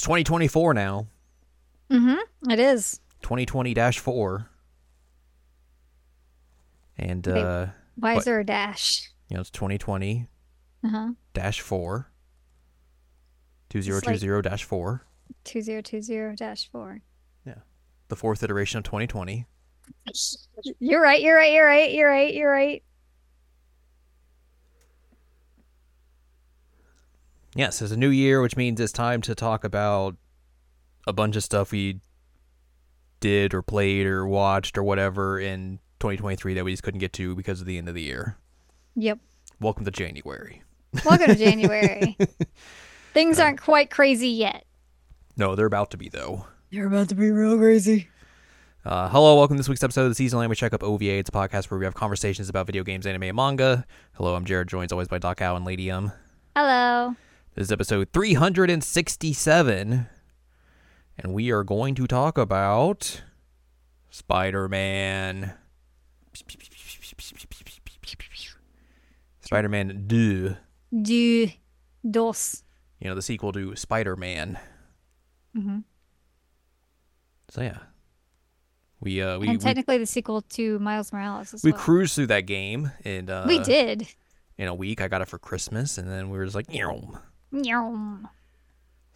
It's 2024 now. Mm-hmm. It is. 2020 4. And, Wait. uh, Why is there a dash? you know, it's 2020 Uh-huh. dash 4. 2020 dash 4. Two zero two zero dash four. Yeah. The fourth iteration of 2020. You're right, you're right, you're right, you're right, you're right. Yes, it's a new year, which means it's time to talk about a bunch of stuff we did or played or watched or whatever in 2023 that we just couldn't get to because of the end of the year. Yep. Welcome to January. Welcome to January. Things Uh, aren't quite crazy yet. No, they're about to be though. They're about to be real crazy. Uh, hello, welcome to this week's episode of the Seasonal Anime Checkup OVA. It's a podcast where we have conversations about video games, anime, and manga. Hello, I'm Jared, joined as always by Doc Ow and Lady Um. Hello. This is episode 367, and we are going to talk about Spider Man. Spider Man Do. Do. dos. You know, the sequel to Spider Man. Mm-hmm. So, yeah. We, uh, we, and we, technically the sequel to Miles Morales as we well. cruised through that game and, uh, we did. in a week. I got it for Christmas, and then we were just like, Meow.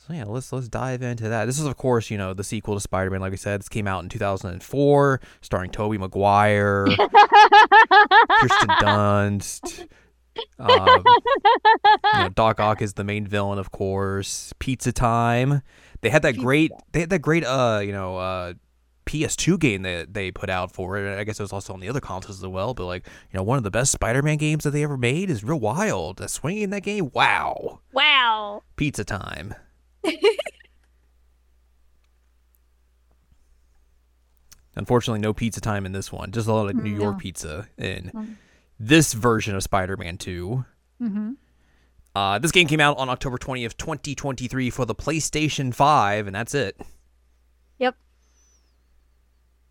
So yeah, let's let's dive into that. This is of course, you know, the sequel to Spider-Man. Like we said, this came out in 2004, starring Tobey Maguire, Kirsten Dunst. Um, you know, Doc Ock is the main villain, of course. Pizza Time. They had that great. They had that great. Uh, you know, uh, PS2 game that they put out for it. I guess it was also on the other consoles as well. But like, you know, one of the best Spider-Man games that they ever made is real wild. The swinging in that game, wow. wow. Pizza Time. Unfortunately, no pizza time in this one. Just a lot of New York pizza in Mm. this version of Spider-Man 2. Mm-hmm. Uh, this game came out on October 20th, 2023 for the PlayStation 5, and that's it.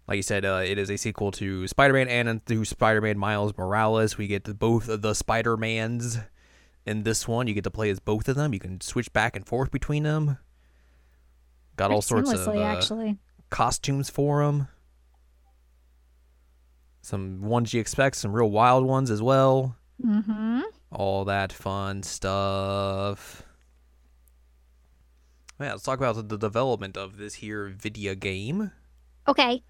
Like you said, uh, it is a sequel to Spider-Man and to Spider-Man Miles Morales. We get both of the Spider-Mans in this one. You get to play as both of them. You can switch back and forth between them. Got all sorts of uh, actually. costumes for them. Some ones you expect, some real wild ones as well. Mm-hmm. All that fun stuff. Yeah, let's talk about the development of this here video game. Okay.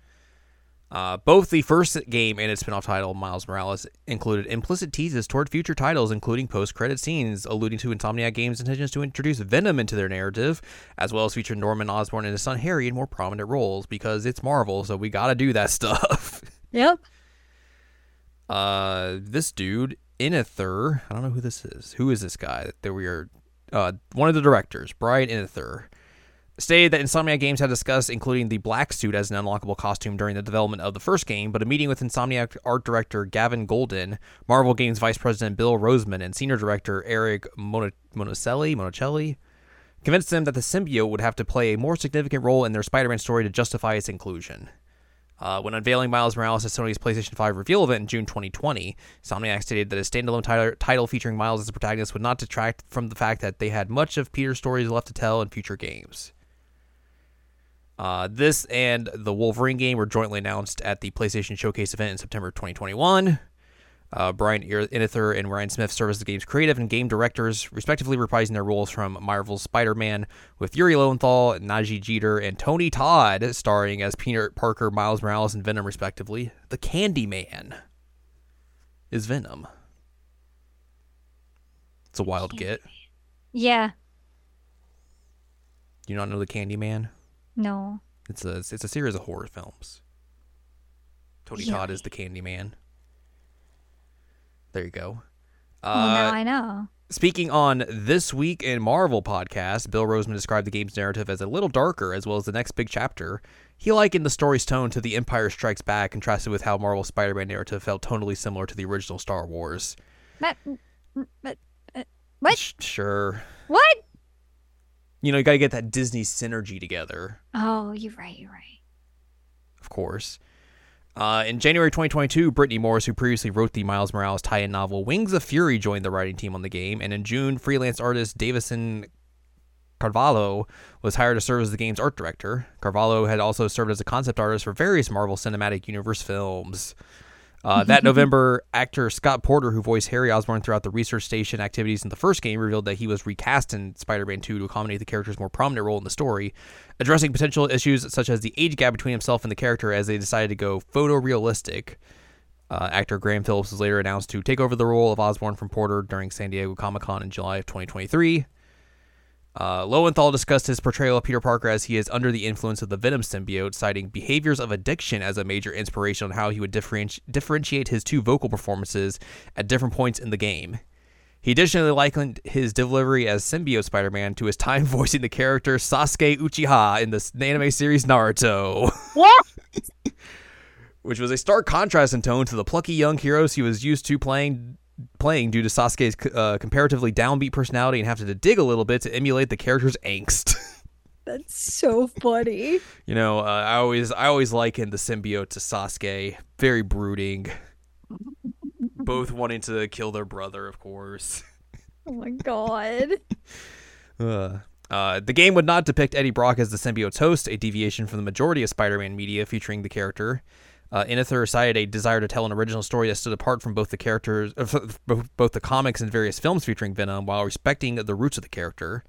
Uh, both the first game and its spin-off title, Miles Morales, included implicit teases toward future titles, including post-credit scenes alluding to Insomniac Games' intentions to introduce Venom into their narrative, as well as feature Norman Osborn and his son Harry in more prominent roles, because it's Marvel, so we gotta do that stuff. Yep. uh, this dude, Intihar, I don't know who this is. Who is this guy that we are? Uh, one of the directors, Bryan Intihar, stated that Insomniac Games had discussed including the black suit as an unlockable costume during the development of the first game, but a meeting with Insomniac art director Gavin Goulden, Marvel Games vice president Bill Roseman, and senior director Eric Mono- Monacelli, convinced them that the symbiote would have to play a more significant role in their Spider-Man story to justify its inclusion. Uh, when unveiling Miles Morales at Sony's PlayStation 5 reveal event in June 2020, Insomniac stated that a standalone title, title featuring Miles as the protagonist would not detract from the fact that they had much of Peter's stories left to tell in future games. Uh, this and the Wolverine game were jointly announced at the PlayStation Showcase event in September 2021. Uh, Bryan Intihar and Ryan Smith serve as the game's creative and game directors, respectively reprising their roles from Marvel's Spider-Man, with Yuri Lowenthal, Nadji Jeter, and Tony Todd starring as Peter Parker, Miles Morales, and Venom, respectively. The Candyman is Venom. It's a wild get. Yeah. Do you not know the Candyman? No. It's a it's a series of horror films. Tony Todd is the Candyman. There you go. well, Uh, now I know. Speaking on This Week in Marvel podcast, Bill Roseman described the game's narrative as a little darker, as well as the next big chapter. He likened the story's tone to The Empire Strikes Back, contrasted with how Marvel's Spider Man narrative felt tonally similar to the original Star Wars. But, but, uh, what? Sh- sure. What? You know, you gotta get that Disney synergy together, Oh, you're right. You're right. of course. Uh, in January 2022, Brittany Morris, who previously wrote the Miles Morales tie-in novel Wings of Fury, joined the writing team on the game, and in June, freelance artist Davison Carvalho was hired to serve as the game's art director. Carvalho had also served as a concept artist for various Marvel Cinematic Universe films. Uh, that November, actor Scott Porter, who voiced Harry Osborn throughout the research station activities in the first game, revealed that he was recast in Spider Man 2 to accommodate the character's more prominent role in the story, addressing potential issues such as the age gap between himself and the character as they decided to go photorealistic. Uh, actor Graham Phillips was later announced to take over the role of Osborn from Porter during San Diego Comic Con in July of 2023. Uh, Lowenthal discussed his portrayal of Peter Parker as he is under the influence of the Venom symbiote, citing behaviors of addiction as a major inspiration on how he would differenti- differentiate his two vocal performances at different points in the game. He additionally likened his delivery as symbiote Spider Man to his time voicing the character Sasuke Uchiha in the anime series Naruto. What? which was a stark contrast in tone to the plucky young heroes he was used to playing playing due to Sasuke's uh, comparatively downbeat personality and having to dig a little bit to emulate the character's angst. That's so funny. you know, uh, I always I always likened the symbiote to Sasuke, very brooding, both wanting to kill their brother, of course. Oh my god. Uh, uh, the game would not depict Eddie Brock as the symbiote's host, a deviation from the majority of Spider-Man media featuring the character. Uh, Intihar cited a desire to tell an original story that stood apart from both the characters, uh, both the comics and various films featuring Venom, while respecting the roots of the character.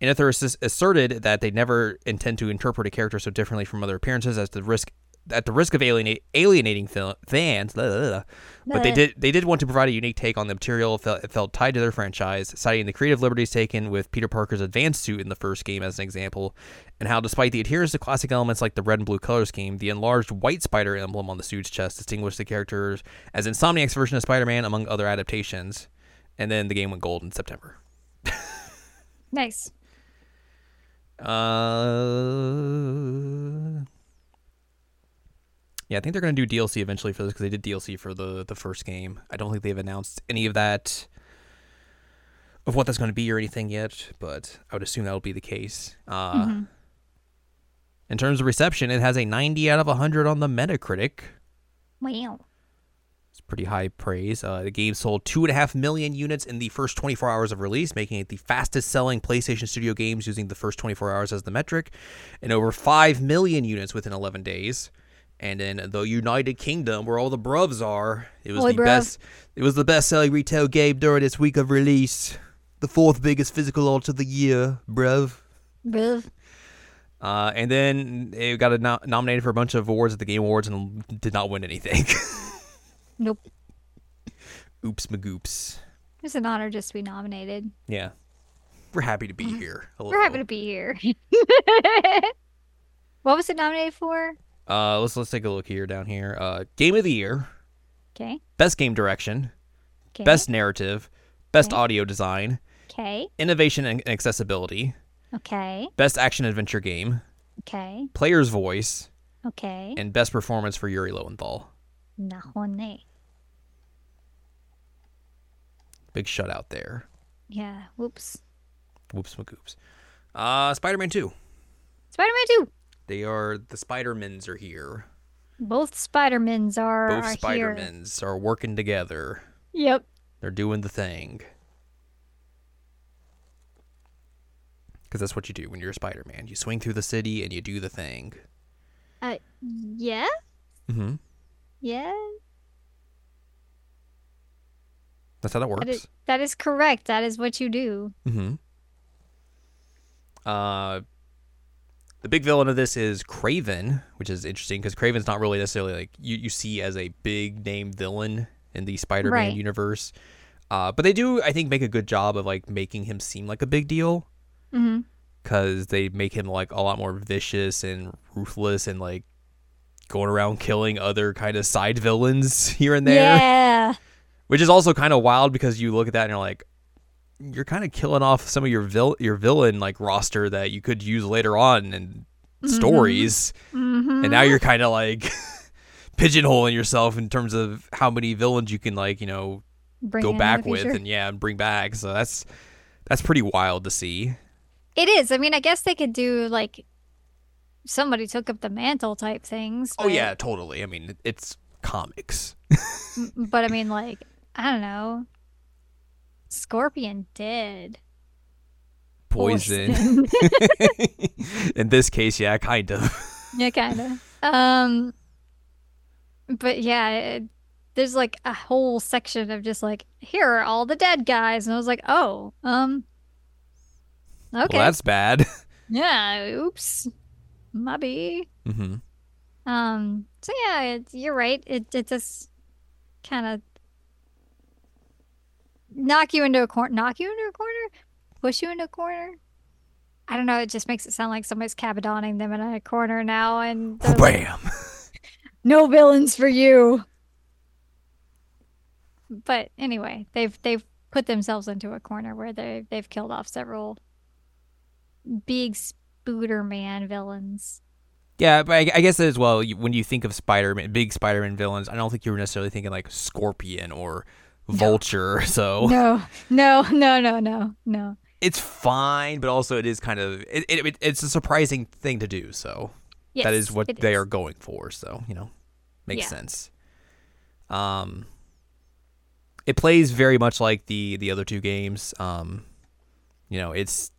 Intihar asserted that they never intend to interpret a character so differently from other appearances as to risk at the risk of alienate, alienating fans, blah, blah, blah. but they did they did want to provide a unique take on the material felt, felt tied to their franchise, citing the creative liberties taken with Peter Parker's advanced suit in the first game as an example, and how despite the adherence to classic elements like the red and blue color scheme, the enlarged white spider emblem on the suit's chest distinguished the characters as Insomniac's version of Spider-Man among other adaptations. And then the game went gold in September. nice. Uh yeah, I think they're going to do DLC eventually for this because they did DLC for the the first game. I don't think they've announced any of that of what that's going to be or anything yet, but I would assume that will be the case. Uh, mm-hmm. In terms of reception, it has a 90 out of 100 on the Metacritic. Wow. It's pretty high praise. Uh, the game sold 2.5 million units in the first 24 hours of release, making it the fastest selling PlayStation Studio games using the first 24 hours as the metric, and over 5 million units within 11 days. And in the United Kingdom, where all the bruvs are, it was the bruv. best. It was the best-selling retail game during its week of release. The fourth biggest physical launch of the year, bruv. Bruv. Uh, and then it got no- nominated for a bunch of awards at the Game Awards and did not win anything. nope. Oops, magoops. It's an honor just to be nominated. Yeah. We're happy to be mm-hmm. here. We're happy to be here. what was it nominated for? Uh, let's let's take a look here down here. Uh, game of the year. Okay. Best game direction. Okay. Best narrative. Best okay. audio design. Okay. Innovation and accessibility. Okay. Best action adventure game. Okay. Player's voice. Okay. And best performance for Yuri Lowenthal. Nahone. Big shutout there. Yeah. Whoops. Whoops, magoops. Uh, Spider-Man Two. Spider-Man Two. They are the Spider-Mans are here. Both Spider-Mans are Both are Spider-Mans here. are working together. Yep. They're doing the thing. Because that's what you do when you're a Spider-Man. You swing through the city and you do the thing. Uh, yeah. Mm-hmm. Yeah. That's how that works. That is, that is correct. That is what you do. Mm-hmm. Uh, the big villain of this is Kraven, which is interesting because Kraven's not really necessarily like you, you see as a big name villain in the Spider-Man right. universe. Uh, but they do, I think, make a good job of like making him seem like a big deal. Because mm-hmm. they make him like a lot more vicious and ruthless and like going around killing other kind of side villains here and there. Yeah. Which is also kind of wild because you look at that and you're like, you're kind of killing off some of your vil- your villain like roster that you could use later on in mm-hmm. stories, mm-hmm. and now you're kind of like pigeonholing yourself in terms of how many villains you can like you know bring go back with and yeah and bring back. So that's that's pretty wild to see. It is. I mean, I guess they could do like somebody took up the mantle type things. Oh yeah, totally. I mean, it's comics. but I mean, like I don't know. Scorpion did. poison. In this case, yeah, kind of. yeah, kind of. Um, but yeah, it, there's like a whole section of just like here are all the dead guys, and I was like, oh, um, okay, Well, that's bad. yeah, oops, maybe. hmm Um, so yeah, it, you're right. It it just kind of knock you into a corner, knock you into a corner, push you into a corner. I don't know. It just makes it sound like somebody's cabadoning them in a corner now, and they're like, Bam. no villains for you. But anyway, they've they've put themselves into a corner where they they've killed off several big Spooder Man villains. Yeah, but I, I guess as well, when you think of Spider-Man, big Spider-Man villains, I don't think you were necessarily thinking like Scorpion or Vulture. So No, no, no, no, no, no. it's fine, but also it is kind of it, it, it's a surprising thing to do. So Yes, that is what they is. are going for. So you know, makes Yeah. sense. Um, it plays very much like the the other two games. Um, you know, it's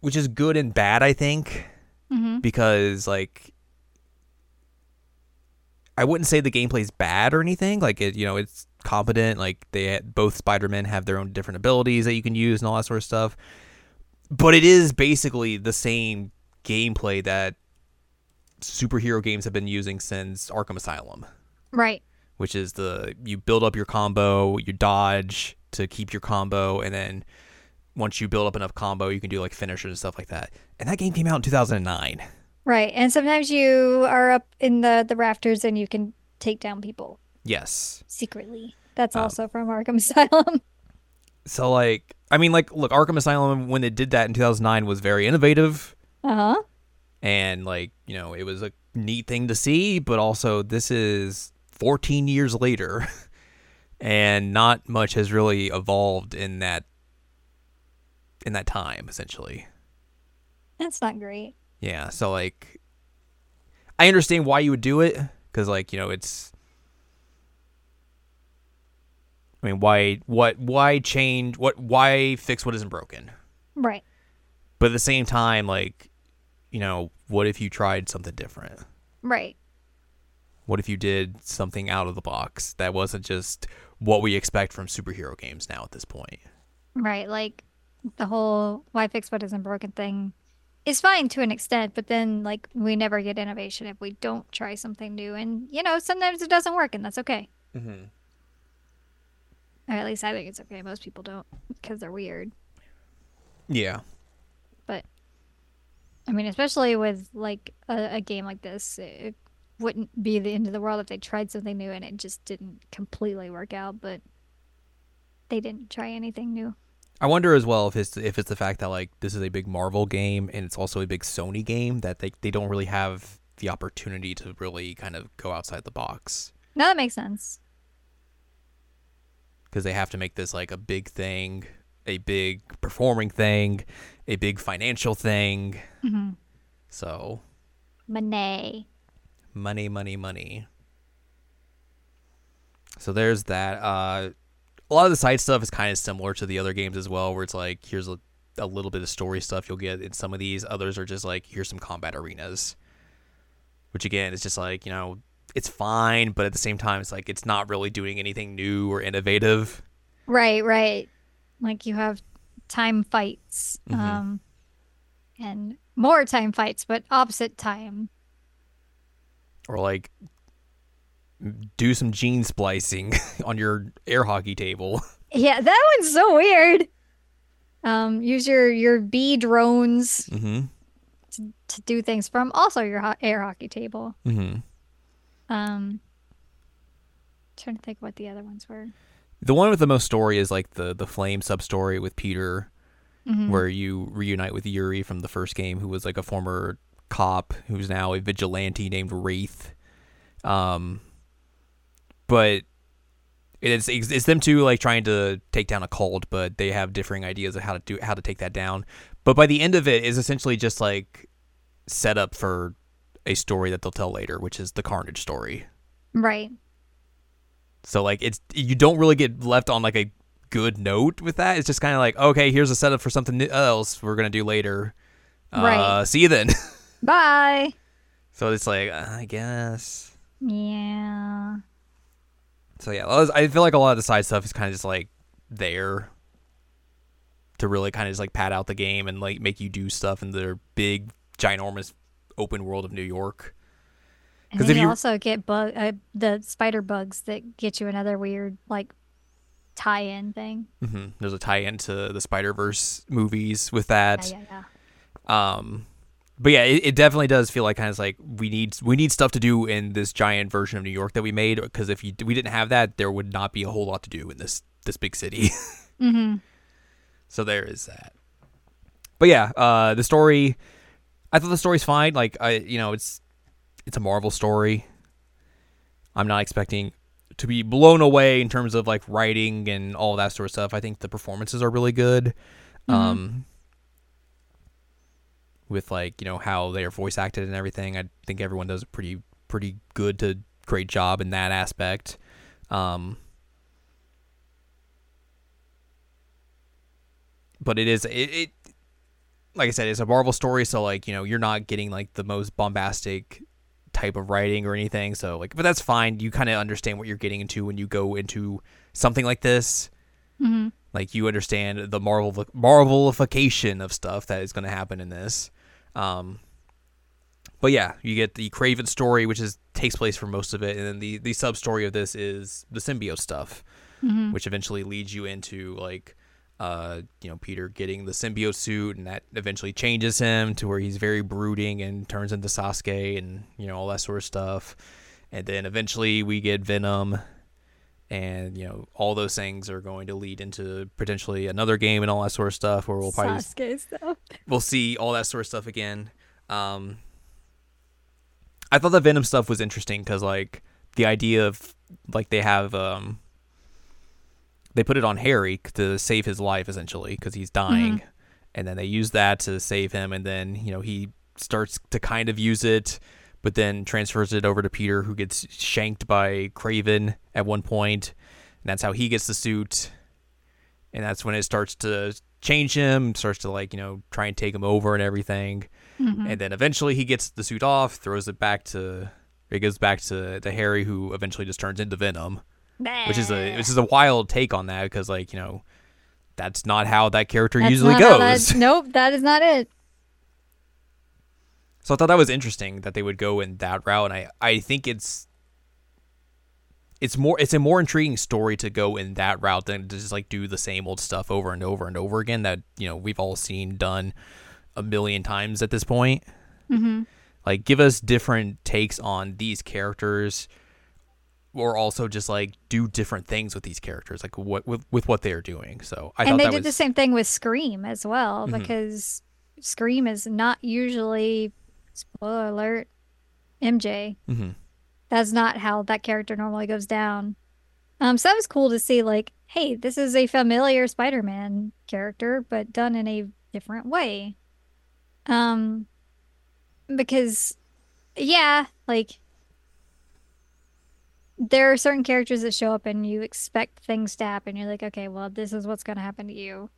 which is good and bad, I think, Mhm. because like I wouldn't say the gameplay's bad or anything. Like it, you know, it's competent. Like they both Spider-Men have their own different abilities that you can use and all that sort of stuff. But it is basically the same gameplay that superhero games have been using since Arkham Asylum, Right. which is the you build up your combo, you dodge to keep your combo, and then once you build up enough combo, you can do like finishers and stuff like that. And that game came out in 2009. Right. And sometimes you are up in the the rafters and you can take down people Yes. secretly. That's Um, also from Arkham Asylum. So like, I mean, like, look, Arkham Asylum when they did that in 2009 was very innovative, Uh-huh. and like, you know, it was a neat thing to see. But also, this is 14 years later, and not much has really evolved in that in that time, essentially. That's not great. Yeah. So like, I understand why you would do it because like you know it's. I mean, why what why change what why fix what isn't broken? Right. But at the same time, like, you know, what if you tried something different? Right. What if you did something out of the box that wasn't just what we expect from superhero games now at this point? Right. Like the whole why fix what isn't broken thing is fine to an extent, but then like we never get innovation if we don't try something new. And you know, sometimes it doesn't work and that's okay. Mm-hmm. Or at least I think it's okay. Most people don't because they're weird. Yeah. But I mean, especially with like a, a game like this, it wouldn't be the end of the world if they tried something new and it just didn't completely work out. But they didn't try anything new. I wonder as well if it's if it's the fact that like this is a big Marvel game and it's also a big Sony game that they they don't really have the opportunity to really kind of go outside the box No, that makes sense. because they have to make this like a big thing, a big performing thing, a big financial thing. hmm So money, money, money, money. So there's that. Uh, a lot of the side stuff is kind of similar to the other games as well, where it's like here's a, a little bit of story stuff you'll get in some of these. Others are just like here's some combat arenas, which again is just like you know it's fine, but at the same time it's like it's not really doing anything new or innovative. Right, right. Like you have time fights, Mhm. um, and more time fights, but opposite time. Or like do some gene splicing on your air hockey table. Yeah, that one's so weird. Um, use your your bee drones mm-hmm. to do things from also your ho- air hockey table. Mm-hmm. Um, trying to think what the other ones were. The one with the most story is like the the flame sub story with Peter, Mhm. where you reunite with Yuri from the first game, who was like a former cop who's now a vigilante named Wraith. Um, but it's it's them two like trying to take down a cult, but they have differing ideas of how to do how to take that down. But by the end of it, is essentially just like set up for a story that they'll tell later, which is the Carnage story. Right. So like it's you don't really get left on like a good note with that. It's just kind of like, okay, here's a setup for something else we're gonna do later. Uh, Right. See you then. Bye. so it's like, uh, I guess. Yeah. So yeah, I feel like a lot of the side stuff is kind of just like there to really kind of just like pad out the game and like make you do stuff in their big, ginormous open world of New York. And 'Cause then if you also get bug uh, the spider bugs that get you another weird like tie-in thing. hmm There's a tie-in to the Spider Verse movies with that. Yeah, yeah, yeah. Um, but yeah, it, it definitely does feel like kind of like we need we need stuff to do in this giant version of New York that we made because if you we didn't have that, there would not be a whole lot to do in this this big city. Mm-hmm. so there is that. But yeah, uh, the story, I thought the story's fine. Like I, you know, it's it's a Marvel story. I'm not expecting to be blown away in terms of like writing and all that sort of stuff. I think the performances are really good. Um, with like you know how they are voice acted and everything. I think everyone does a pretty pretty good to great job in that aspect. Um, but it is it, it like I said, it's a Marvel story, so like you know you're not getting like the most bombastic type of writing or anything. So like, but that's fine. You kind of understand what you're getting into when you go into something like this. Mm-hmm. Like you understand the Marvel Marvelification of stuff that is going to happen in this. Um, but yeah, you get the Kraven story, which is takes place for most of it, and then the the sub story of this is the symbiote stuff, Mm-hmm. which eventually leads you into like, uh, you know, Peter getting the symbiote suit, and that eventually changes him to where he's very brooding and turns into Sasuke, and you know all that sort of stuff. And then eventually we get Venom, and you know all those things are going to lead into potentially another game and all that sort of stuff, where we'll probably Sasuke stuff. we'll see all that sort of stuff again. Um, I thought the Venom stuff was interesting because like the idea of like they have um they put it on Harry to save his life essentially because he's dying, and then they use that to save him, and then you know he starts to kind of use it, but then transfers it over to Peter who gets shanked by Kraven at one point, and that's how he gets the suit, and that's when it starts to change him, starts to like you know try and take him over and everything, Mm-hmm. and then eventually he gets the suit off, throws it back to. It goes back to, to Harry, who eventually just turns into Venom which is a which is a wild take on that because like you know that's not how that character That's usually goes. that- nope, that is not it. So I thought that was interesting that they would go in that route, and I I think it's it's more it's a more intriguing story to go in that route than to just like do the same old stuff over and over and over again that you know we've all seen done a million times at this point. Mm-hmm. Like give us different takes on these characters or also just like do different things with these characters like what with, with what they're doing. So I thought and they did was the same thing with Scream as well Mhm. because Scream is not usually spoiler alert MJ. Mhm. That's not how that character normally goes down. Um, so that was cool to see. Like, hey, this is a familiar Spider-Man character, but done in a different way. Um, because yeah, like there are certain characters that show up and you expect things to happen. You're like, okay, well, this is what's going to happen to you.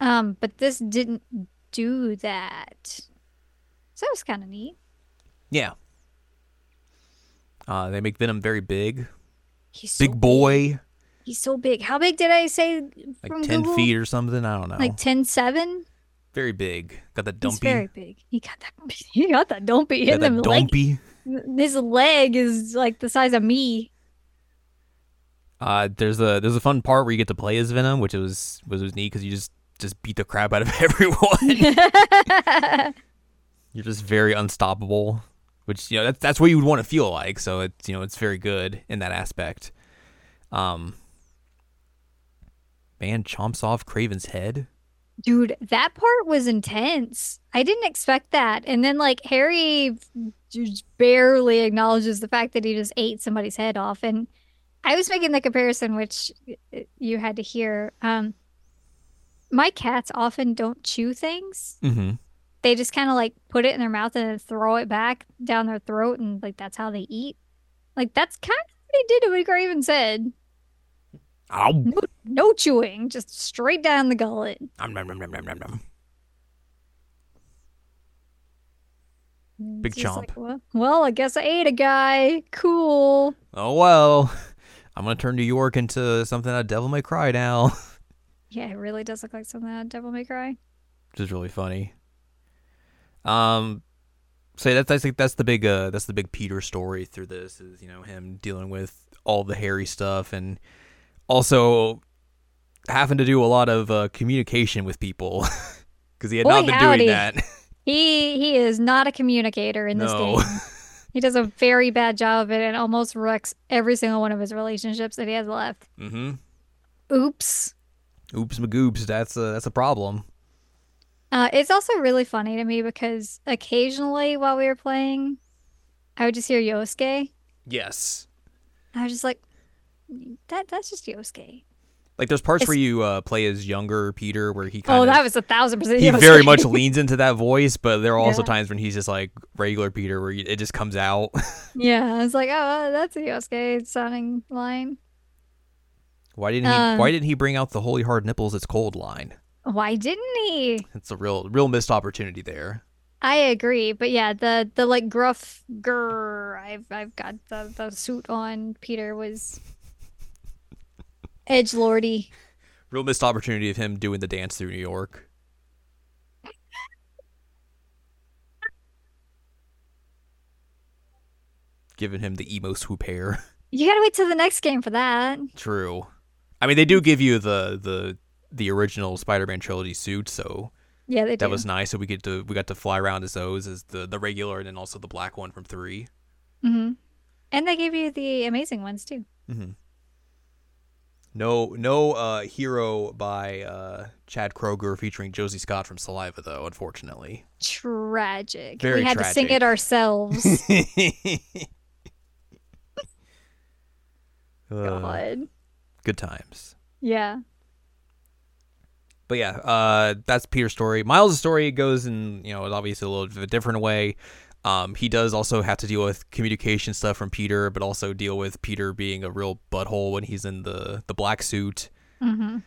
Um, but this didn't do that. So it was kind of neat. Yeah. Uh, they make Venom very big, He's so big boy, He's so big. How big did I say like ten Google? feet or something. I don't know. Like 10 7? very big. Got He's dumpy. very big. He got that he got that dumpy got in that the leg. dumpy. His leg is like the size of me. Uh, there's a there's a fun part where you get to play as Venom, which was was, was neat because you just just beat the crap out of everyone. You're just very unstoppable, which you know that's that's what you would want to feel like. So it's you know it's very good in that aspect. Um, man chomps off Kraven's head. Dude, that part was intense. I didn't expect that. And then like Harry just barely acknowledges the fact that he just ate somebody's head off. And I was making the comparison, which you had to hear. Um, my cats often don't chew things. Mm-hmm. They just kind of like put it in their mouth and then throw it back down their throat, and like that's how they eat. Like that's kind of what he did to what Kraven said. Ow. No, no chewing, just straight down the gullet. Nom, nom, nom, nom, nom. Big chomp. like, well, well, I guess I ate a guy. Cool. Oh well. I'm gonna turn New York into something that Devil May Cry now, Yeah, it really does look like something that Devil May Cry. which is really funny. Um, so that's that's like that's the big uh that's the big Peter story through this is you know him dealing with all the hairy stuff and also having to do a lot of uh, communication with people because he had Boy, not been howdy. doing that. He he is not a communicator in this No. game. He does a very bad job of it and almost wrecks every single one of his relationships that he has left. mm-hmm. Oops. Oops, magoops. That's a that's a problem. Uh, it's also really funny to me because occasionally while we were playing, I would just hear Yosuke. Yes. I was just like, that that's just Yosuke. Like there's parts It's- where you uh, play as younger Peter where he kind Oh, that was a thousand percent. he Yosuke. very much leans into that voice, but there are also Yeah. times when he's just like regular Peter where it just comes out. yeah, I was like, oh, uh, that's a Yosuke sounding line. why didn't he Um, why didn't he bring out the holy hard nipples it's cold line? Why didn't he? It's a real real missed opportunity there. I agree, but yeah, the the like gruff grr. I've I've got the the suit on. Peter was edge lordy. Real missed opportunity of him doing the dance through New York. Giving him the emo swoop hair. You gotta wait till the next game for that. True. I mean, they do give you the the the original Spider-Man trilogy suit, so Yeah, they do. that was nice. So we get to we got to fly around as those as the the regular and then also the black one from three. Mm-hmm. And they gave you the amazing ones too. Mm-hmm. No, no uh, hero by uh, Chad Kroeger featuring Josie Scott from Saliva, though. Unfortunately, Tragic. Very we had to sing it ourselves. Uh, God. good times. Yeah. But yeah, uh, that's Peter's story. Miles' story goes in, you know, obviously a little bit of a different way. Um, he does also have to deal with communication stuff from Peter, but also deal with Peter being a real butthole when he's in the the black suit. hmm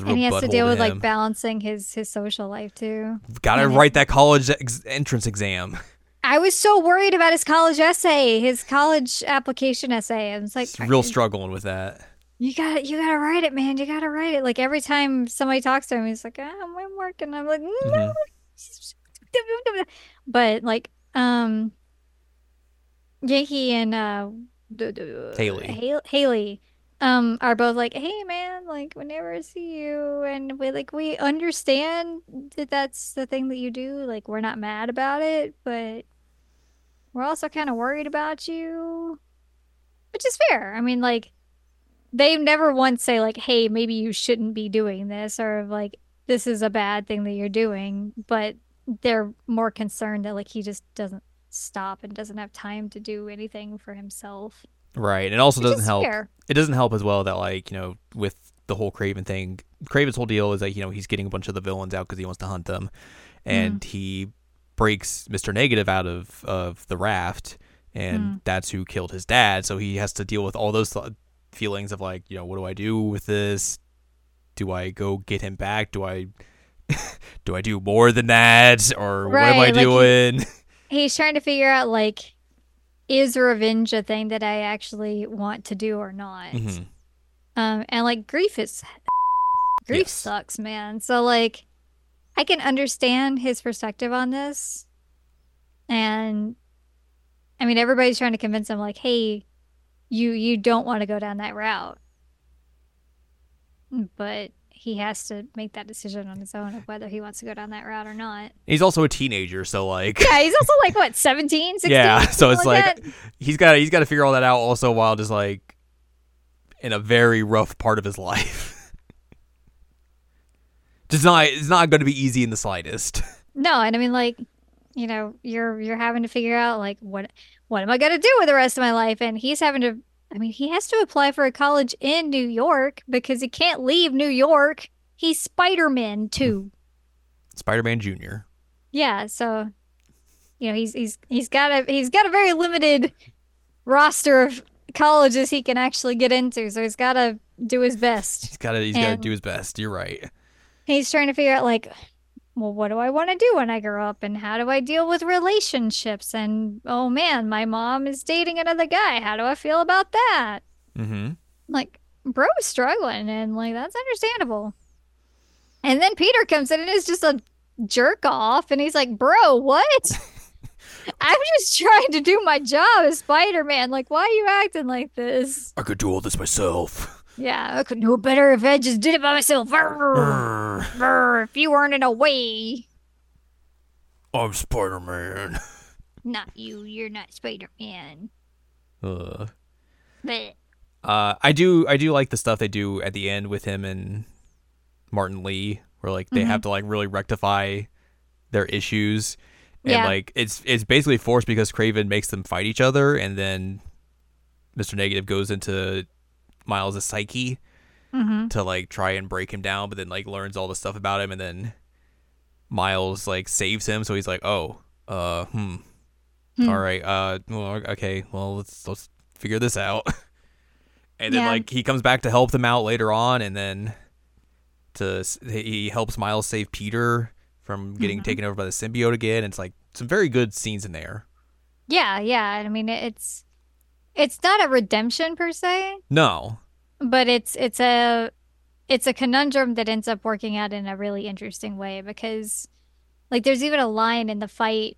real And he has to deal with like balancing his his social life too. And it- write that college ex- entrance exam. I was so worried about his college essay, his college application essay. I was like, It's real struggling with that. You gotta, you gotta write it, man. You gotta write it. Like every time somebody talks to him, he's like, ah, "I'm, working." I'm like, Mm-hmm. "No." but like, um, Ganke and uh, Haley. Haley, um, are both like, "Hey, man, like, whenever I see you, and we like, we understand that that's the thing that you do. Like, we're not mad about it, but we're also kind of worried about you." Which is fair. I mean, like, they never once say like, "Hey, maybe you shouldn't be doing this," or like, "This is a bad thing that you're doing." But they're more concerned that like he just doesn't stop and doesn't have time to do anything for himself. Right. And it also Which doesn't help. fair. It doesn't help as well that like, you know, with the whole Kraven thing, Kraven's whole deal is that, you know, he's getting a bunch of the villains out because he wants to hunt them. And he breaks Mr. Negative out of, of the raft and Mm. that's who killed his dad. So he has to deal with all those th- feelings of like, you know, what do I do with this? Do I go get him back? Do I do I do more than that? Or what am I Right, like he- doing? He's trying to figure out like, is revenge a thing that I actually want to do or not? Mhm. Um, and like grief is grief Yes. sucks, man. So like I can understand his perspective on this. And I mean everybody's trying to convince him like, "Hey, you you don't want to go down that route." But he has to make that decision on his own of whether he wants to go down that route or not. He's also a teenager, so like Yeah, he's also like what, 17, 16? Yeah, so it's like that? he's got he's got to figure all that out also while just like in a very rough part of his life. just not it's not going to be easy in the slightest. No, and I mean like, you know, you're you're having to figure out like what what am I gonna do with the rest of my life? And he's having to I mean, he has to apply for a college in New York because he can't leave New York. He's Spider-Man too. Spider-Man Junior. Yeah, so you know, he's he's he's got a he's got a very limited roster of colleges he can actually get into. So he's got to do his best. He's got to he's got to do his best. You're right. He's trying to figure out like, well, what do I want to do when I grow up, and how do I deal with relationships? And oh man, my mom is dating another guy. How do I feel about that? Mm-hmm. Like, bro is struggling, and like that's understandable. And then Peter comes in and is just a jerk off, and he's like, "Bro, what? I'm just trying to do my job as Spider-Man. Like, why are you acting like this?" I could do all this myself. Yeah, I could do it better if I just did it by myself. Brr, brr, if you weren't in a way. I'm Spider Man. Not you. You're not Spider-Man. Uh. But Uh, I do I do like the stuff they do at the end with him and Martin Li, where like they have to like really rectify their issues, and Yeah. like it's it's basically forced because Kraven makes them fight each other, and then Mister Negative goes into Miles' psyche Mhm. to like try and break him down, but then like learns all the stuff about him, and then Miles like saves him, so he's like, oh, uh, hmm, Hmm. all right, uh, well, okay, well, let's let's figure this out. and then Yeah. like he comes back to help them out later on, and then to he helps Miles save Peter from getting Mhm. taken over by the symbiote again. It's like some very good scenes in there. yeah, yeah. I mean, it's it's not a redemption per se, No, but it's it's a it's a conundrum that ends up working out in a really interesting way because like there's even a line in the fight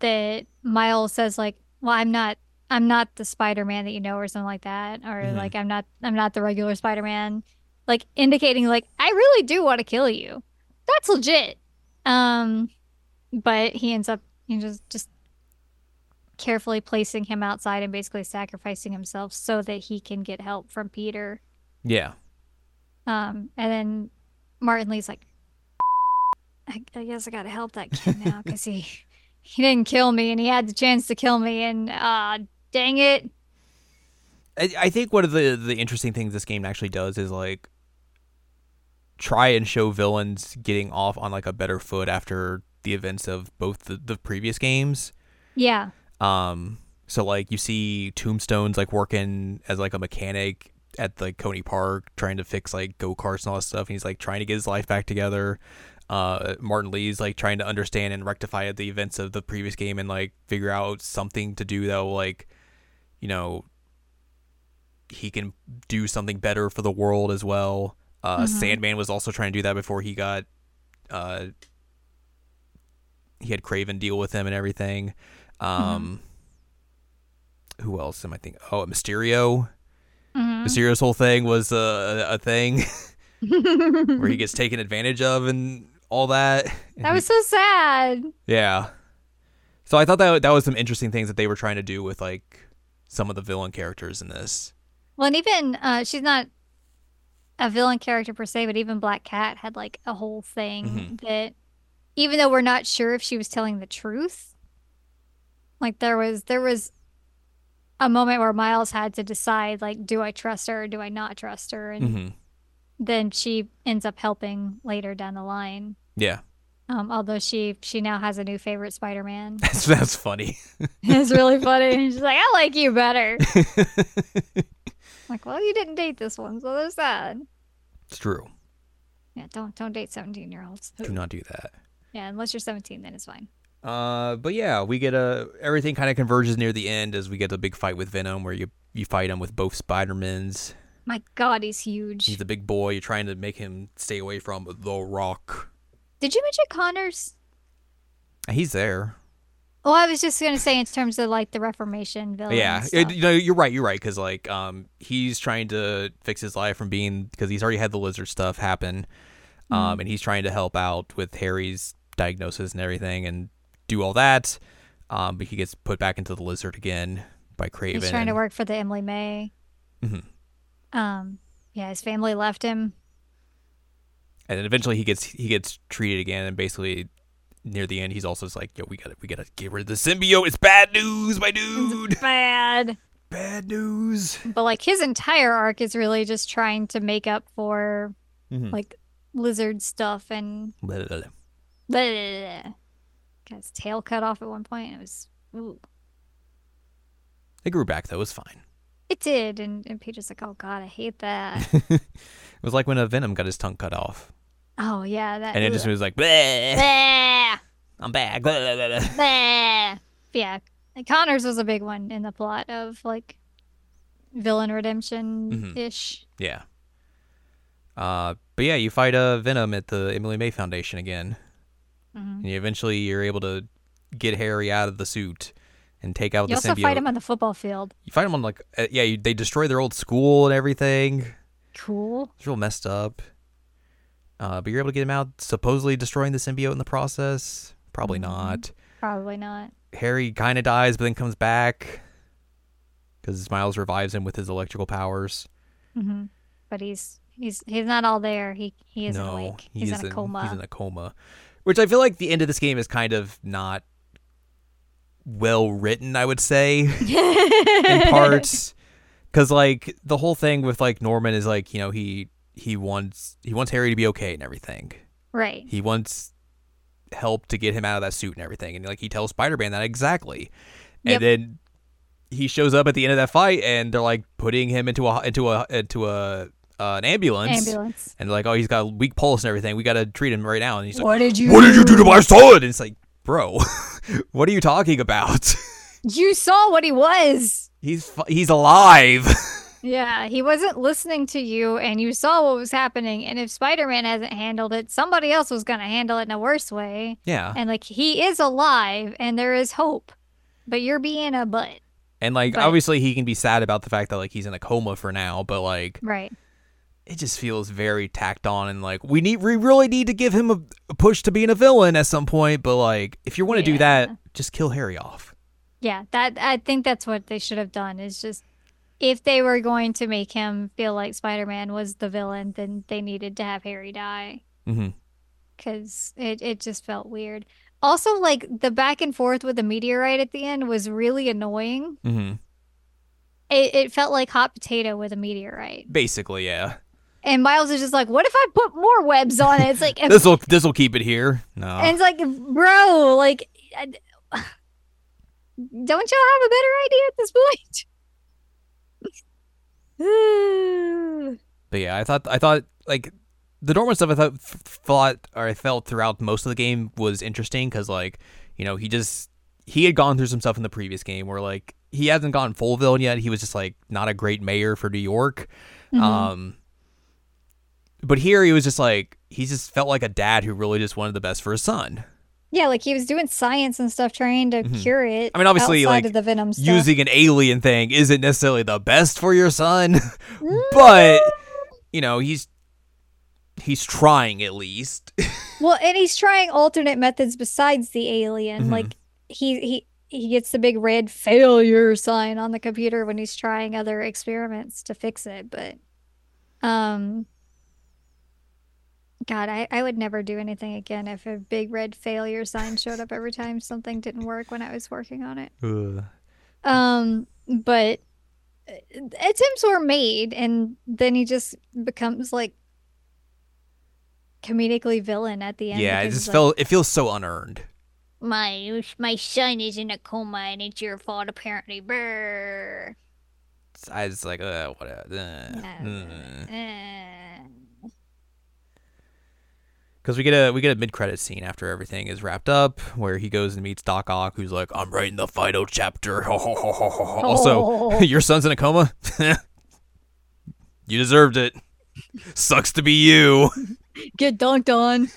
that Miles says like, "Well, I'm not I'm not the Spider-Man that you know or something like that or Mhm. like I'm not I'm not the regular Spider-Man." Like indicating like, "I really do want to kill you." That's legit. Um but he ends up you know, just just carefully placing him outside and basically sacrificing himself so that he can get help from Peter. yeah, Um, and then Martin Li's like, I, I guess I gotta help that kid now because he he didn't kill me and he had the chance to kill me and uh dang it. I, I think one of the the interesting things this game actually does is like try and show villains getting off on like a better foot after the events of both the, the previous games. Yeah. Um, so like you see Tombstone's like working as like a mechanic at the Coney Park, trying to fix like go karts and all that stuff. And he's like trying to get his life back together. Uh, Martin Li's like trying to understand and rectify the events of the previous game and like figure out something to do that will like, you know, he can do something better for the world as well. Uh, Mhm. Sandman was also trying to do that before he got, uh, he had Kraven deal with him and everything. Um, who else am I thinking? Oh, Mysterio. Mhm. Mysterio's whole thing was uh, a thing where he gets taken advantage of and all that. that was so sad. yeah. So I thought that that was some interesting things that they were trying to do with like some of the villain characters in this. Well, and even uh, she's not a villain character per se, but even Black Cat had like a whole thing Mhm. that, even though we're not sure if she was telling the truth, like there was there was a moment where Miles had to decide like, do I trust her or do I not trust her, and hmm then she ends up helping later down the line. Yeah, Um, although she she now has a new favorite Spider-Man. that's that's funny. it's really funny. And she's like, I like you better. like, well, you didn't date this one, so there's that. It's true. Yeah, don't don't date 17 year olds. Do not do that. Yeah, unless you're 17, then it's fine. Uh, but yeah, we get a everything kind of converges near the end as we get the big fight with Venom, where you you fight him with both Spider-Mans. My God, he's huge. He's a big boy. You're trying to make him stay away from the Rock. Did you mention Connors? He's there. Oh, I was just gonna say in terms of like the Reformation villain. yeah, it- you know, you're right. You're right because like, um, he's trying to fix his life from being because he's already had the lizard stuff happen, um, and he's trying to help out with Harry's diagnosis and everything and do all that. Um, but he gets put back into the lizard again by Kraven. he's trying to work for the Emily May. Mhm. Um, yeah, his family left him. and then eventually he gets he gets treated again and basically near the end he's also just like yo we gotta we gotta get rid of the symbiote it's bad news my dude Bad. bad news But like his entire arc is really just trying to make up for Mhm. like lizard stuff and Blah, blah, blah. Bleh. got his tail cut off at one point. It was ooh. it grew back though it was fine It did, and, and Peter's like, "Oh God, I hate that." it was like when a Venom got his tongue cut off, oh yeah, that. and it just was like, "Bleh, Bah, I'm back. blah." bah. Yeah, like, Connors was a big one in the plot of like villain redemption ish. Mm-hmm. Yeah. Uh, but yeah, you fight a Venom at the Emily May Foundation again, Mhm. and you eventually you're able to get Harry out of the suit and take out You the also symbiote. fight him on the football field. you fight him on like uh, yeah, you, they destroy their old school and everything. Cool. It's real messed up. Uh, but you're able to get him out, supposedly destroying the symbiote in the process. Probably Mhm. not. Probably not. Harry kind of dies, but then comes back because Miles revives him with his electrical powers. hmm But he's he's he's not all there. He he isn't no, awake. he He's in a coma. He's in a coma, which I feel like the end of this game is kind of not well written. I would say in parts because like the whole thing with like Norman is like you know he he wants he wants Harry to be okay and everything. right. He wants help to get him out of that suit and everything, and like he tells Spider Man that exactly, Yep. and then he shows up at the end of that fight, and they're like putting him into a into a into a uh, an ambulance, Ambulance. and like, oh, he's got a weak pulse and everything. We got to treat him right now. And he's like, What did you? what did you do to my son? And it's like, bro, what are you talking about? You saw what he was. he's he's alive. Yeah, he wasn't listening to you, and you saw what was happening. And if Spider Man hasn't handled it, somebody else was going to handle it in a worse way. yeah, And like, he is alive, and there is hope. But you're being a butt. and like But- obviously he can be sad about the fact that like he's in a coma for now, but like Right. It just feels very tacked on and like we need we really need to give him a, a push to being a villain at some point. But like if you want to do that, just kill Harry off. Yeah, that I think that's what they should have done is just if they were going to make him feel like Spider-Man was the villain, then they needed to have Harry die hmm cuz it it just felt weird. Also like the back and forth with the meteorite at the end was really annoying. hmm It it felt like hot potato with a meteorite. Basically, yeah. And Miles is just like, "What if I put more webs on it?" It's like This will this will keep it here. No. and it's like, "Bro, like I- don't y'all have a better idea at this point?" But yeah, I thought I thought like the Norman stuff. I thought thought or I felt throughout most of the game was interesting because like you know he just he had gone through some stuff in the previous game where like he hasn't gone full villain yet. He was just like not a great mayor for New York. Mhm. Um, but here he was just like he just felt like a dad who really just wanted the best for his son. Yeah, like he was doing science and stuff, trying to Mhm. cure it. I mean, obviously, like, the venom stuff. Using an alien thing isn't necessarily the best for your son, but you know he's he's trying at least. well, and he's trying alternate methods besides the alien. Mhm. Like he he he gets the big red failure sign on the computer when he's trying other experiments to fix it. But, um, God, I I would never do anything again if a big red failure sign showed up every time something didn't work when I was working on it. Ugh. Um, but uh, attempts were made, and then he just becomes like comedically villain at the end. yeah, it just he's like, felt it feels so unearned. my my son is in a coma, and it's your fault apparently. Brr. I was like, uh, what? Because Uh, we get a we get a mid credit scene after everything is wrapped up, where he goes and meets Doc Ock, who's like, "I'm writing the final chapter." also, Oh. your son's in a coma. you deserved it. Sucks to be you. Get dunked on.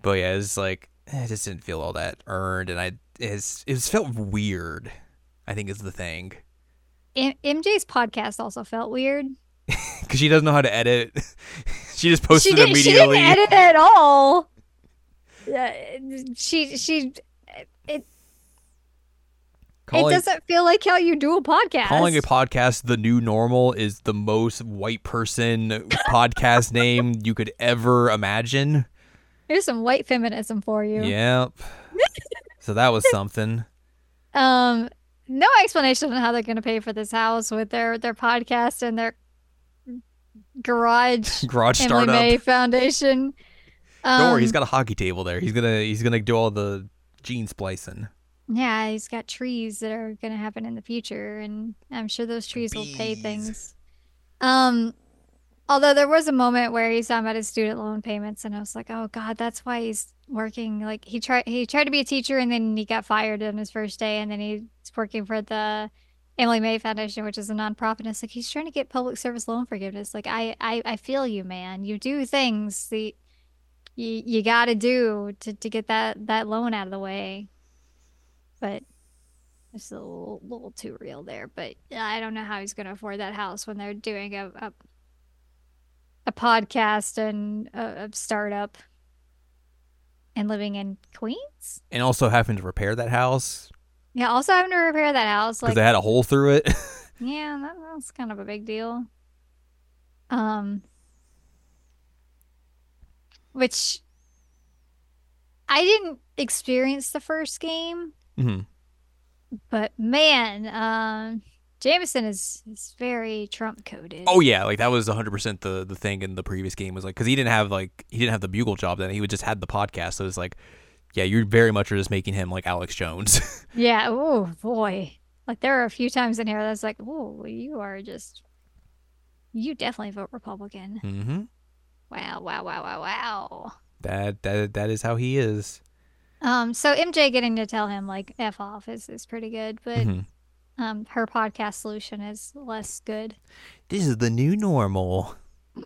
But yeah, it's like eh, it just didn't feel all that earned, and I it's it just felt weird. I think is the thing M- MJ's podcast also felt weird. because she doesn't know how to edit. she just posted she, did, she immediately. didn't edit at all. Uh, she she it calling, it doesn't feel like how you do a podcast. calling a podcast the new normal is the most white person podcast name you could ever imagine. Here's some white feminism for you. Yep. so that was something. Um, no explanation on how they're going to pay for this house with their their podcast and their garage Garage Emily startup. May Foundation. Um, Don't worry, he's got a hockey table there. He's gonna he's gonna do all the gene splicing. Yeah, he's got trees that are to happen in the future, and I'm sure those trees will pay things. Um, although there was a moment where he's talking about his student loan payments, and I was like, oh God, that's why he's working. Like he tried, he tried to be a teacher, and then he got fired on his first day, and then he's working for the Emily May Foundation, which is a nonprofit. And it's like he's trying to get public service loan forgiveness. Like I, I, I feel you, man. You do things the you you got to do to to get that that loan out of the way but it's a little, little too real there. But I don't know how he's going to afford that house when they're doing a a, a podcast and a, a startup and living in Queens. And also having to repair that house Yeah, also having to repair that house. because Like, they had a hole through it. yeah, that, that's kind of a big deal. Um, which I didn't experience the first game. hmm But man, um, Jameson is is very Trump coded. Oh yeah, like that was 100% the the thing in the previous game was like cuz he didn't have like he didn't have the bugle job then he would just had the podcast so it's like yeah, you very much are just making him like Alex Jones. yeah. Oh boy, like there are a few times in here that's like, oh, you are just, you definitely vote Republican. Mm-hmm. Wow, wow, wow, wow, wow. That that that is how he is. Um, so MJ getting to tell him like f off is is pretty good, but Mhm. um, her podcast solution is less good. This is the new normal.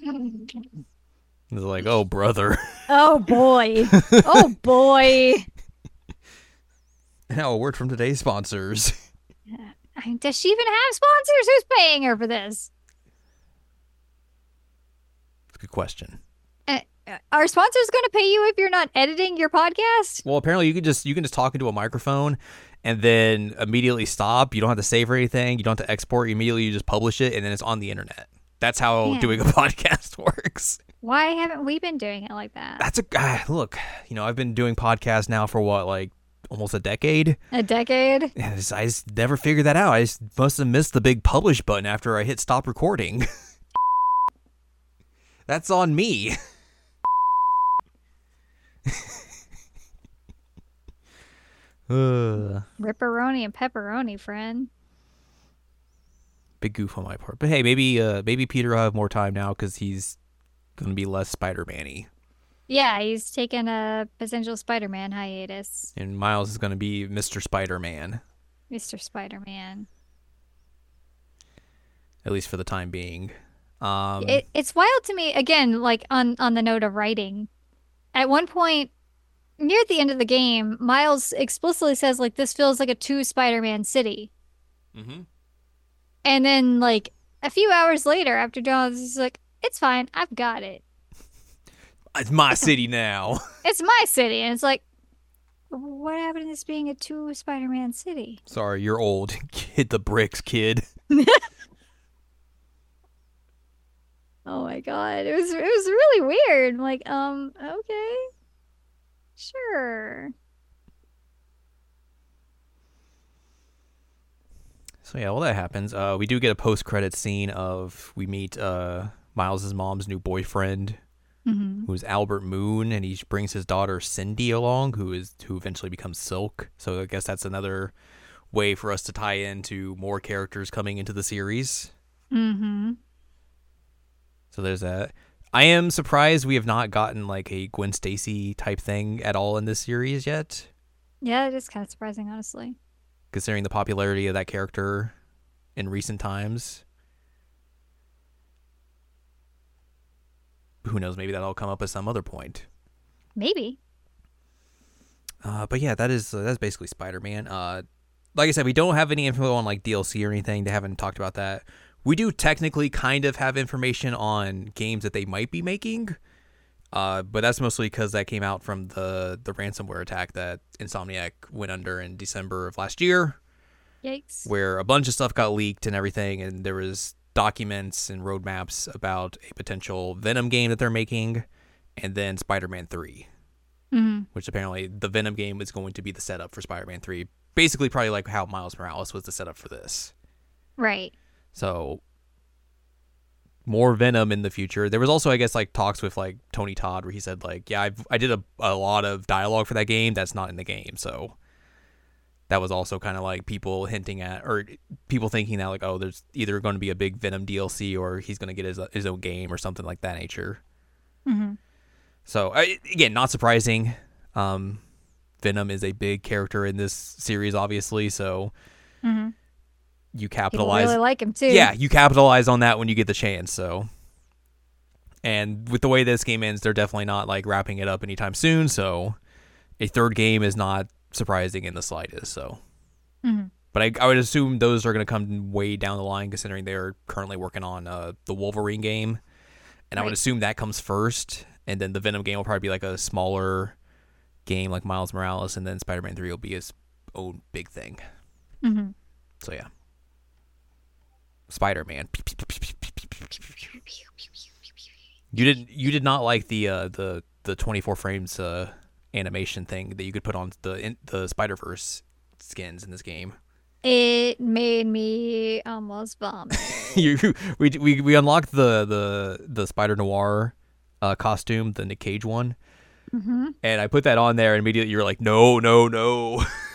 It's like, "Oh, brother." oh boy, oh boy. now a word from today's sponsors. Does she even have sponsors? Who's paying her for this? It's a good question. Uh, uh, are sponsors going to pay you if you're not editing your podcast? Well, apparently you can just you can just talk into a microphone and then immediately stop. You don't have to save or anything. You don't have to export. Immediately you just publish it and then it's on the internet. That's how doing a podcast works. Why haven't we been doing it like that? That's a ah, look. You know, I've been doing podcasts now for what like almost a decade. A decade? I just, I just never figured that out. I just must have missed the big publish button after I hit stop recording. That's on me. Ugh. Ripperoni and pepperoni, friend. Big goof on my part. But hey, maybe uh maybe Peter will have more time now because he's gonna be less Spider-Man-y, Yeah, he's taking a potential Spider-Man hiatus. and Miles is gonna be Mr. Spider-Man Mr. Spider-Man. at least for the time being. Um, It, it's wild to me again like on on the note of writing at one point near the end of the game miles explicitly says like this feels like a two spider-man city mhm. And then like a few hours later after Jones is like it's fine. I've got it. It's my city now. it's my city. And it's like what happened to this being a two spider-man city? Sorry, you're old. Hit the bricks, kid. oh my god. It was it was really weird. Like um okay. Sure So yeah, well that happens. Uh, we do get a post-credit scene of we meet uh Miles's mom's new boyfriend, hmm who's Albert Moon, and he brings his daughter Cindy along, who is who eventually becomes Silk. So I guess that's another way for us to tie into more characters coming into the series. mm-hmm So there's that. I am surprised we have not gotten like a Gwen Stacy type thing at all in this series yet, Yeah, it is kind of surprising, honestly. Considering the popularity of that character in recent times. Who knows? Maybe that'll come up at some other point. Maybe. Uh, but yeah, that is uh, that's basically Spider-Man. Uh, like I said, we don't have any info on like DLC or anything. They haven't talked about that. We do technically kind of have information on games that they might be making, uh, but that's mostly because that came out from the the ransomware attack that Insomniac went under in December of last year, Yikes. where a bunch of stuff got leaked and everything, and there was documents and roadmaps about a potential Venom game that they're making, and then Spider-Man Three hmm which apparently the Venom game is going to be the setup for Spider-Man 3. Basically, probably like how Miles Morales was the setup for this. Right. So more Venom in the future. There was also, I guess, like talks with like Tony Todd where he said like, yeah, I've, I did a, a lot of dialogue for that game that's not in the game. So that was also kind of like people hinting at or people thinking that like oh there's either going to be a big Venom DLC or he's going to get his his own game or something like that nature. Mm-hmm. So I, again, not surprising. Um, Venom is a big character in this series, obviously. So Mm-hmm. You capitalize. People really like him too. yeah, you capitalize on that when you get the chance. So, and with the way this game ends, they're definitely not like wrapping it up anytime soon. So, a third game is not surprising in the slightest. So, Mhm. but I, I would assume those are going to come way down the line, considering they're currently working on uh, the Wolverine game, and I would assume that comes first, and then the Venom game will probably be like a smaller game like Miles Morales, and then Spider Man Three will be his own big thing. Mm-hmm. So yeah, Spider Man. You did you did not like the uh, the the 24 frames uh, animation thing that you could put on the in, the Spider Verse skins in this game. It made me almost vomit. you we we we unlocked the the the Spider Noir uh, costume, the Nick Cage one, mm-hmm. and I put that on there, and immediately you were like, no, no, no,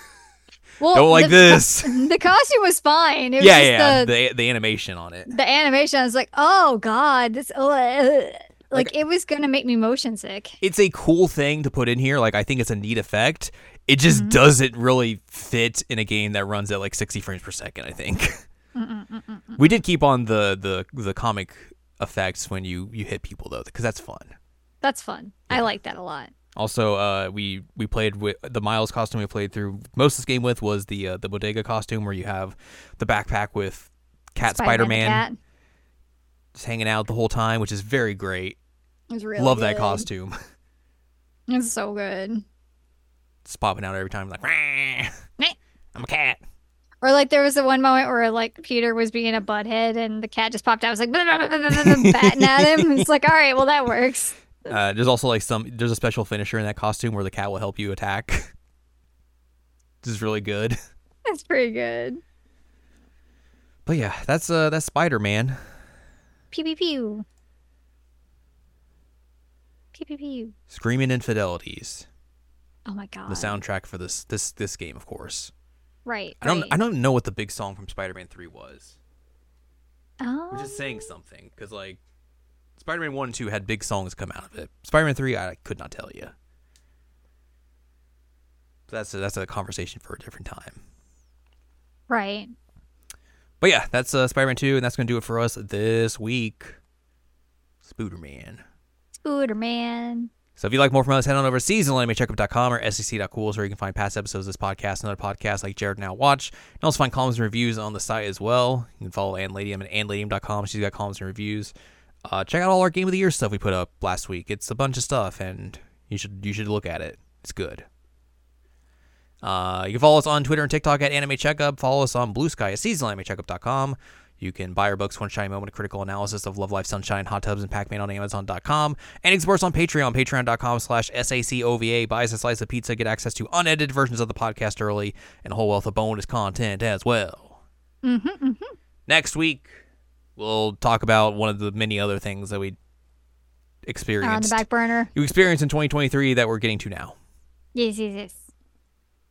Well, don't like the, this. The costume was fine. It was yeah, yeah, the, the the animation on it. the animation. I was like, oh god, this uh, like, Like- it was gonna make me motion sick. it's a cool thing to put in here. Like I think it's a neat effect. It just Mhm. doesn't really fit in a game that runs at like 60 frames per second. I think we did keep on the the the comic effects when you you hit people though, because that's fun. That's fun. I like that a lot. Also, uh, we we played with the Miles costume. We played through most of this game with was the uh, the bodega costume where you have the backpack with Cat Spider Man just hanging out the whole time, which is very great. It was really Love that costume. It's so good. It's popping out every time like, "Rah, I'm a cat. Or like there was the one moment where like Peter was being a butthead and the cat just popped out. It was like batting at him. It's like, all right, well that works. Uh, there's also like some there's a special finisher in that costume where the cat will help you attack. This is really good. That's pretty good. But yeah, that's uh that's Spider Man. Pew pew pew. Pew pew pew. Screaming Infidelities. Oh my god. The soundtrack for this this this game, of course. Right. I don't right. I don't know what the big song from Spider Man Three was. Oh. Which just saying something because like Spider Man One and Two had big songs come out of it. Spider Man Three, I could not tell you. That's a, that's a conversation for a different time. Right. But yeah, that's uh, Spider Man Two, and that's gonna do it for us this week. Spooder Man. Scooter man. So if you like more from us, head on over to seasonalanimecheck.com or sec.cool where you can find past episodes of this podcast and other podcasts like Jared Now Watch. You can also find columns and reviews on the site as well. You can follow Anne Ladyem at anneladyem.com. She's got columns and reviews. Uh, check out all our Game of the Year stuff we put up last week. It's a bunch of stuff, and you should you should look at it. It's good. Uh, you can follow us on Twitter and TikTok at Anime Checkup. Follow us on Blue Sky at seasonalanimecheck.com. You can buy our books, One Shiny Moment, a critical analysis of Love Live, Sunshine, Hot Tubs, and Pac-Man on Amazon.com. And you can support us on Patreon, patreon.com slash SACOVA. Buy us a slice of pizza, get access to unedited versions of the podcast early, and a whole wealth of bonus content as well. Mm-hmm, mm-hmm. Next week, we'll talk about one of the many other things that we experienced On the back burner. You experienced in 2023 that we're getting to now. Yes, yes, yes.